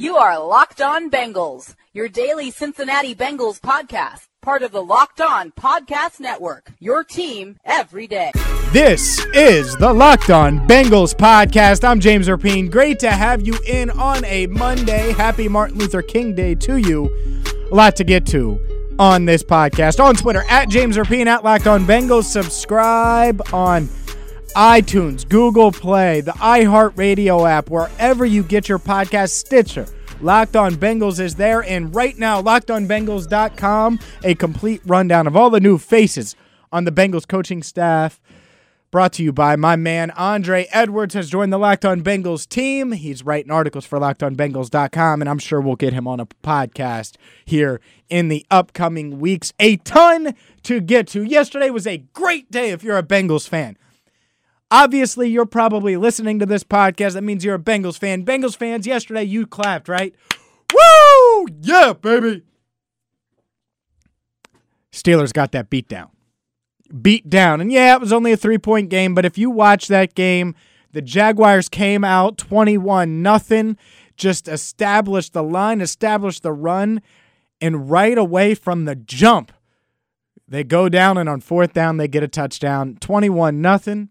You are Locked On Bengals, your daily Cincinnati Bengals podcast, part of the Locked On Podcast Network, your team every day. This is the Locked On Bengals podcast. I'm James Rapien. Great to have you in on a Monday. Happy Martin Luther King Day to you. A lot to get to on this podcast. On Twitter, at James Rapien, at Locked On Bengals. Subscribe on iTunes, Google Play, the iHeartRadio app, wherever you get your podcast, Stitcher. Locked On Bengals is there. And right now, lockedonbengals.com, a complete rundown of all the new faces on the Bengals coaching staff. Brought to you by my man Andre Edwards has joined the Locked On Bengals team. He's writing articles for lockedonbengals.com, and I'm sure we'll get him on a podcast here in the upcoming weeks. A ton to get to. Yesterday was a great day if you're a Bengals fan. Obviously, you're probably listening to this podcast. That means you're a Bengals fan. Bengals fans, yesterday you clapped, right? Woo! Yeah, baby. Steelers got that beat down. Beat down. And yeah, it was only a three point game, but if you watch that game, the Jaguars came out 21 nothing, just established the line, established the run, and right away from the jump, they go down and on fourth down they get a touchdown. 21 nothing.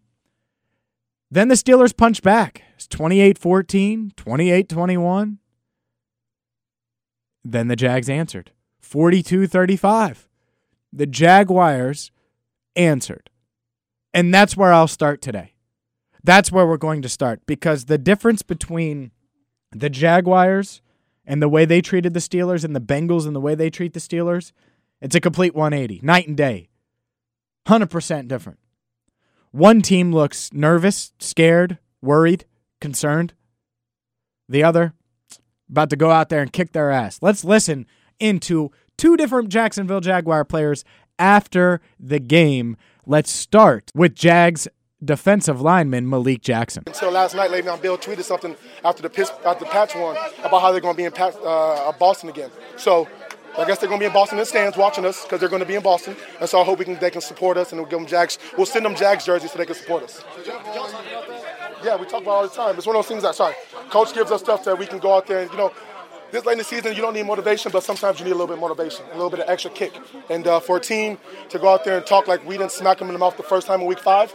Then the Steelers punch back. It's 28 14, 28 21. Then the Jags answered 42 35. The Jaguars answered. And that's where I'll start today. That's where we're going to start because the difference between the Jaguars and the way they treated the Steelers and the Bengals and the way they treat the Steelers, it's a complete 180, night and day. 100% different. One team looks nervous, scared, worried, concerned. The other, about to go out there and kick their ass. Let's listen into two different Jacksonville Jaguar players after the game. Let's start with Jags defensive lineman Malik Jackson. Until last night, Le'Veon Bell tweeted something after the pitch, after the Pats about how they're going to be in uh, Boston again. So I guess they're going to be in Boston in the stands watching us because they're going to be in Boston. And so I hope we can, they can support us and we'll give them Jags. We'll send them Jags jerseys so they can support us. Yeah, we talk about all the time. It's one of those things that, sorry, coach gives us stuff that we can go out there and, you know, this late in the season, you don't need motivation, but sometimes you need a little bit of motivation, a little bit of extra kick. And uh, for a team to go out there and talk like we didn't smack them in the mouth the first time in week five,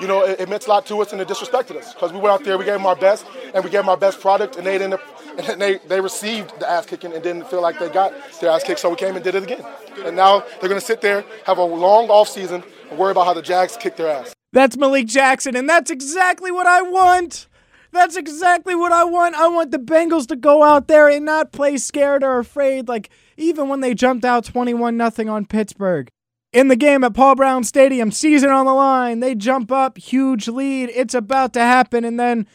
you know, it, it meant a lot to us and it disrespected us because we went out there, we gave them our best, and we gave them our best product, and they up, and they, they received the ass kicking and didn't feel like they got their ass kicked, so we came and did it again. And now they're going to sit there, have a long off season, and worry about how the Jags kicked their ass. That's Malik Jackson, and that's exactly what I want. That's exactly what I want. I want the Bengals to go out there and not play scared or afraid, like even when they jumped out 21 0 on Pittsburgh. In the game at Paul Brown Stadium, season on the line, they jump up, huge lead. It's about to happen, and then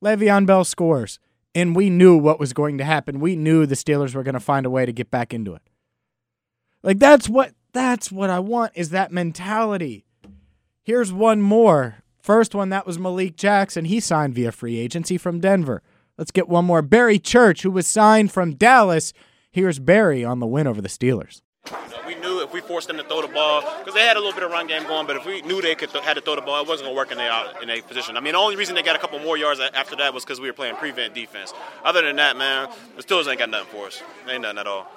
Le'Veon Bell scores. And we knew what was going to happen. We knew the Steelers were going to find a way to get back into it. Like that's what that's what I want is that mentality. Here's one more First one, that was Malik Jackson. He signed via free agency from Denver. Let's get one more. Barry Church, who was signed from Dallas. Here's Barry on the win over the Steelers. If we forced them to throw the ball, because they had a little bit of run game going, but if we knew they could th- had to throw the ball, it wasn't going to work in their in their position. I mean, the only reason they got a couple more yards after that was because we were playing prevent defense. Other than that, man, the Steelers ain't got nothing for us. They ain't nothing at all.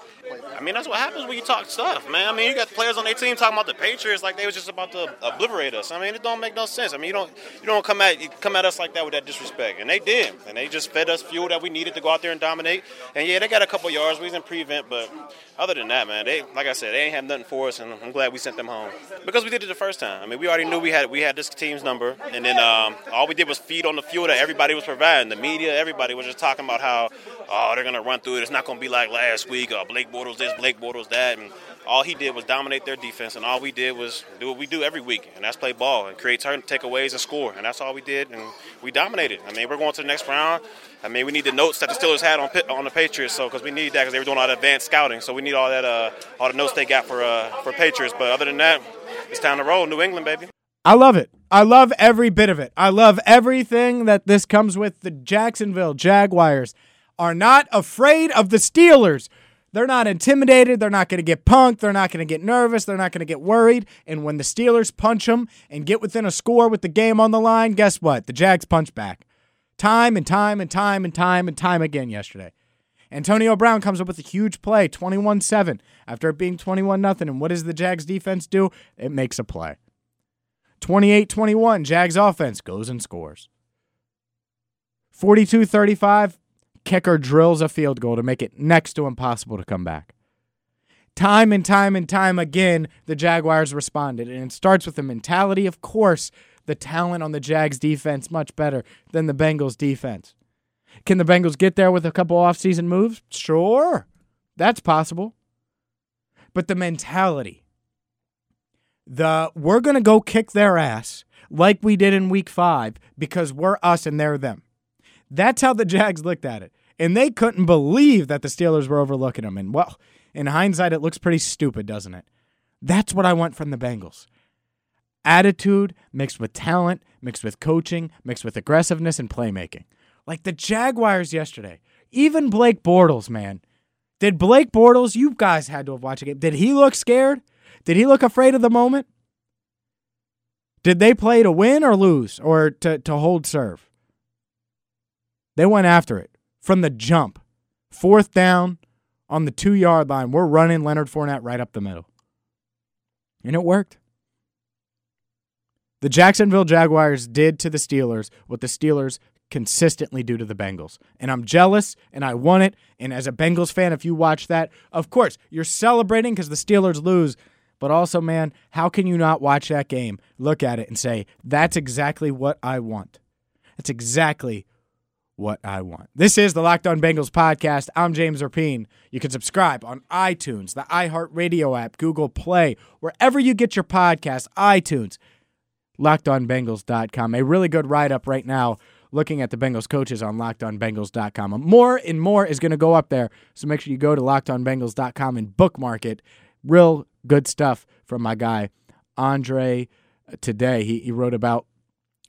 I mean, that's what happens when you talk stuff, man. I mean, you got players on their team talking about the Patriots like they was just about to obliterate us. I mean, it don't make no sense. I mean, you don't you don't come at you come at us like that with that disrespect, and they did, and they just fed us fuel that we needed to go out there and dominate. And yeah, they got a couple yards. We was in prevent, but other than that, man, they like I said, they ain't have nothing for us, and I'm glad we sent them home because we did it the first time. I mean, we already knew we had we had this team's number, and then um, all we did was feed on the fuel that everybody was providing. The media, everybody was just talking about how oh they're gonna run through it. It's not gonna be like last week. Or Blake Bortles this, Blake Bortles that, and all he did was dominate their defense, and all we did was do what we do every week, and that's play ball and create turn takeaways and score, and that's all we did, and we dominated. I mean, we're going to the next round. I mean, we need the notes that the Steelers had on on the Patriots, so because we need that because they were doing all the advanced scouting, so we need all that uh, all the notes they got for uh, for Patriots. But other than that, it's time to roll, New England, baby. I love it. I love every bit of it. I love everything that this comes with. The Jacksonville Jaguars are not afraid of the Steelers. They're not intimidated. They're not going to get punked. They're not going to get nervous. They're not going to get worried. And when the Steelers punch them and get within a score with the game on the line, guess what? The Jags punch back. Time and time and time and time and time again yesterday. Antonio Brown comes up with a huge play, 21 7, after it being 21 0. And what does the Jags defense do? It makes a play. 28 21, Jags offense goes and scores. 42 35, kicker drills a field goal to make it next to impossible to come back. Time and time and time again, the Jaguars responded. And it starts with the mentality, of course, the talent on the Jags defense much better than the Bengals defense. Can the Bengals get there with a couple offseason moves? Sure. That's possible. But the mentality, the we're going to go kick their ass like we did in week five because we're us and they're them. That's how the Jags looked at it. And they couldn't believe that the Steelers were overlooking them. And well, in hindsight, it looks pretty stupid, doesn't it? That's what I want from the Bengals. Attitude mixed with talent, mixed with coaching, mixed with aggressiveness and playmaking. Like the Jaguars yesterday. Even Blake Bortles, man. Did Blake Bortles, you guys had to have watched a game. Did he look scared? Did he look afraid of the moment? Did they play to win or lose or to, to hold serve? They went after it from the jump. Fourth down on the two yard line. We're running Leonard Fournette right up the middle. And it worked. The Jacksonville Jaguars did to the Steelers what the Steelers consistently do to the Bengals. And I'm jealous and I want it. And as a Bengals fan, if you watch that, of course, you're celebrating because the Steelers lose. But also, man, how can you not watch that game, look at it, and say, that's exactly what I want? That's exactly what I want. This is the Locked On Bengals podcast. I'm James Rapien. You can subscribe on iTunes, the iHeartRadio app, Google Play, wherever you get your podcast, iTunes, lockedonbengals.com. A really good write up right now looking at the Bengals coaches on lockedonbengals.com. More and more is going to go up there, so make sure you go to lockedonbengals.com and bookmark it. Real good stuff from my guy, Andre, today. He, he wrote about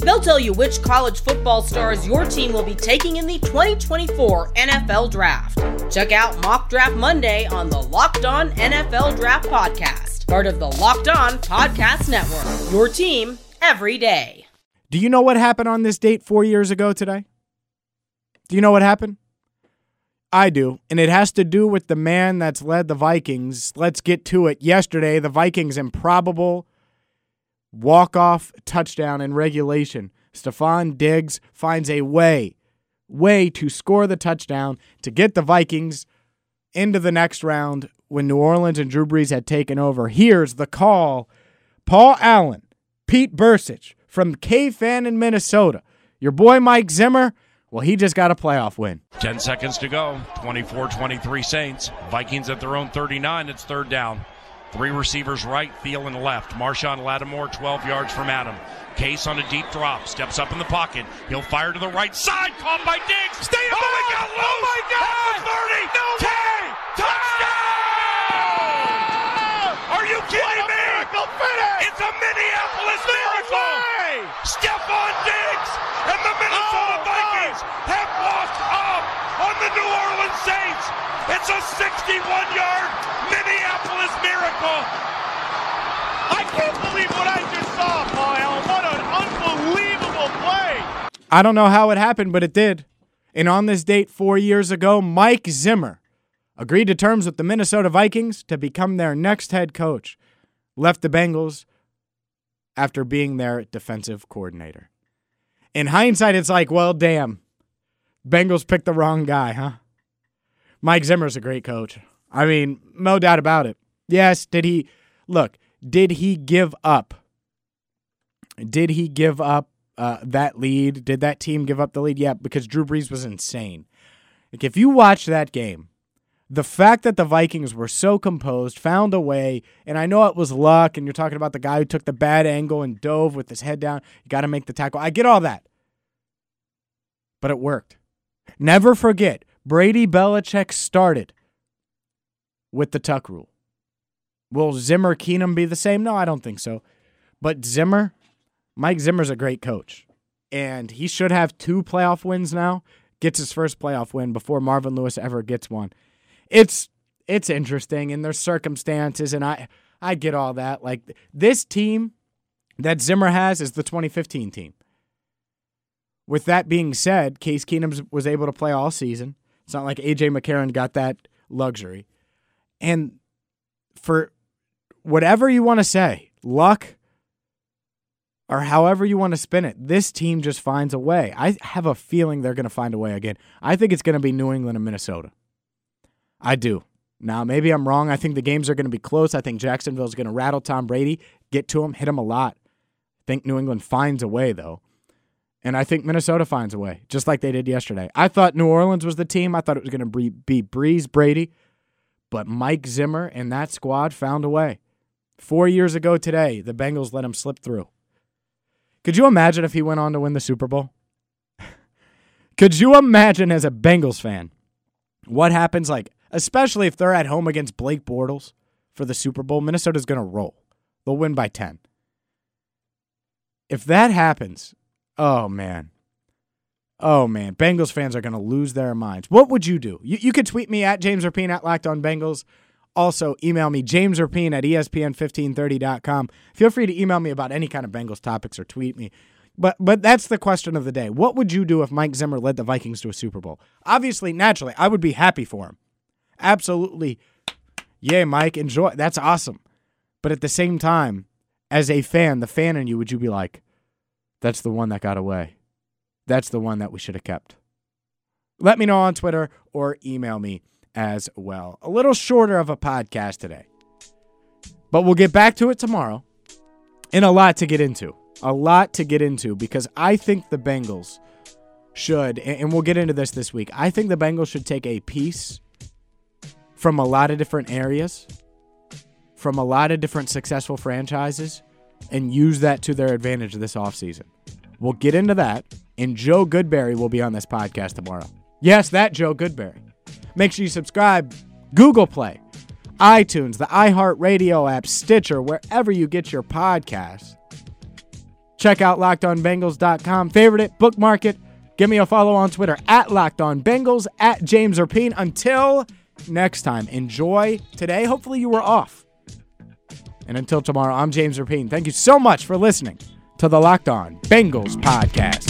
They'll tell you which college football stars your team will be taking in the 2024 NFL Draft. Check out Mock Draft Monday on the Locked On NFL Draft Podcast, part of the Locked On Podcast Network. Your team every day. Do you know what happened on this date four years ago today? Do you know what happened? I do. And it has to do with the man that's led the Vikings. Let's get to it. Yesterday, the Vikings' improbable walk off touchdown in regulation. Stefon Diggs finds a way, way to score the touchdown to get the Vikings into the next round when New Orleans and Drew Brees had taken over. Here's the call Paul Allen, Pete Bercich from KFAN in Minnesota. Your boy Mike Zimmer, well, he just got a playoff win. 10 seconds to go. 24 23 Saints. Vikings at their own 39. It's third down. Three receivers right, Thielen left. Marshon Lattimore 12 yards from Adam. Case on a deep drop, steps up in the pocket. He'll fire to the right side, caught by Diggs. Stay up! Oh, he got oh, loose! Oh my God! 30! No 10! Touchdown! Are you kidding me? It's a Minneapolis no miracle! Way! Stefon Diggs and the Minnesota oh, Vikings God. have walked up on the New Orleans Saints. It's a 61-yard Miracle. I can't believe what I just saw, Paul What an unbelievable play. I don't know how it happened, but it did. And on this date four years ago, Mike Zimmer agreed to terms with the Minnesota Vikings to become their next head coach. Left the Bengals after being their defensive coordinator. In hindsight, it's like, well, damn. Bengals picked the wrong guy, huh? Mike Zimmer's a great coach. I mean, no doubt about it. Yes, did he look, did he give up? Did he give up uh, that lead? Did that team give up the lead? Yeah, because Drew Brees was insane. Like if you watch that game, the fact that the Vikings were so composed, found a way, and I know it was luck, and you're talking about the guy who took the bad angle and dove with his head down. You got to make the tackle. I get all that. But it worked. Never forget, Brady Belichick started with the tuck rule. Will Zimmer Keenum be the same? No, I don't think so. But Zimmer, Mike Zimmer's a great coach. And he should have two playoff wins now. Gets his first playoff win before Marvin Lewis ever gets one it's it's interesting and there's circumstances and I I get all that. Like this team that Zimmer has is the 2015 team. With that being said, Case Keenum was able to play all season. It's not like AJ McCarron got that luxury. And for whatever you want to say, luck or however you want to spin it, this team just finds a way. I have a feeling they're going to find a way again. I think it's going to be New England and Minnesota. I do. Now, maybe I'm wrong. I think the games are going to be close. I think Jacksonville's going to rattle Tom Brady, get to him, hit him a lot. I think New England finds a way, though. And I think Minnesota finds a way, just like they did yesterday. I thought New Orleans was the team. I thought it was going to be Brees, Brady. But Mike Zimmer and that squad found a way. Four years ago today, the Bengals let him slip through. Could you imagine if he went on to win the Super Bowl? Could you imagine as a Bengals fan what happens like especially if they're at home against Blake Bortles for the Super Bowl. Minnesota's going to roll. They'll win by 10. If that happens, oh man. Oh man, Bengals fans are going to lose their minds. What would you do? You, you could tweet me at James Rapien at Locked On Bengals. Also, email me, James Rapien at ESPN1530.com. Feel free to email me about any kind of Bengals topics or tweet me. But but that's the question of the day. What would you do if Mike Zimmer led the Vikings to a Super Bowl? Obviously, naturally, I would be happy for him absolutely, Yay, Mike, enjoy. That's awesome. But at the same time, as a fan, the fan in you, would you be like, that's the one that got away? That's the one that we should have kept. Let me know on Twitter or email me as well. A little shorter of a podcast today, but we'll get back to it tomorrow and a lot to get into. A lot to get into because I think the Bengals should, and we'll get into this this week. I think the Bengals should take a piece from a lot of different areas, from a lot of different successful franchises, and use that to their advantage this offseason. We'll get into that, and Joe Goodberry will be on this podcast tomorrow. Yes, that Joe Goodberry. Make sure you subscribe, Google Play, iTunes, the iHeartRadio app, Stitcher, wherever you get your podcasts. Check out lockedonbengals.com. Favorite it, bookmark it. Give me a follow on Twitter at lockedonbengals, at James Rapien. Until next time, enjoy today. Hopefully, you were off. And until tomorrow, I'm James Rapien. Thank you so much for listening to the Locked On Bengals podcast.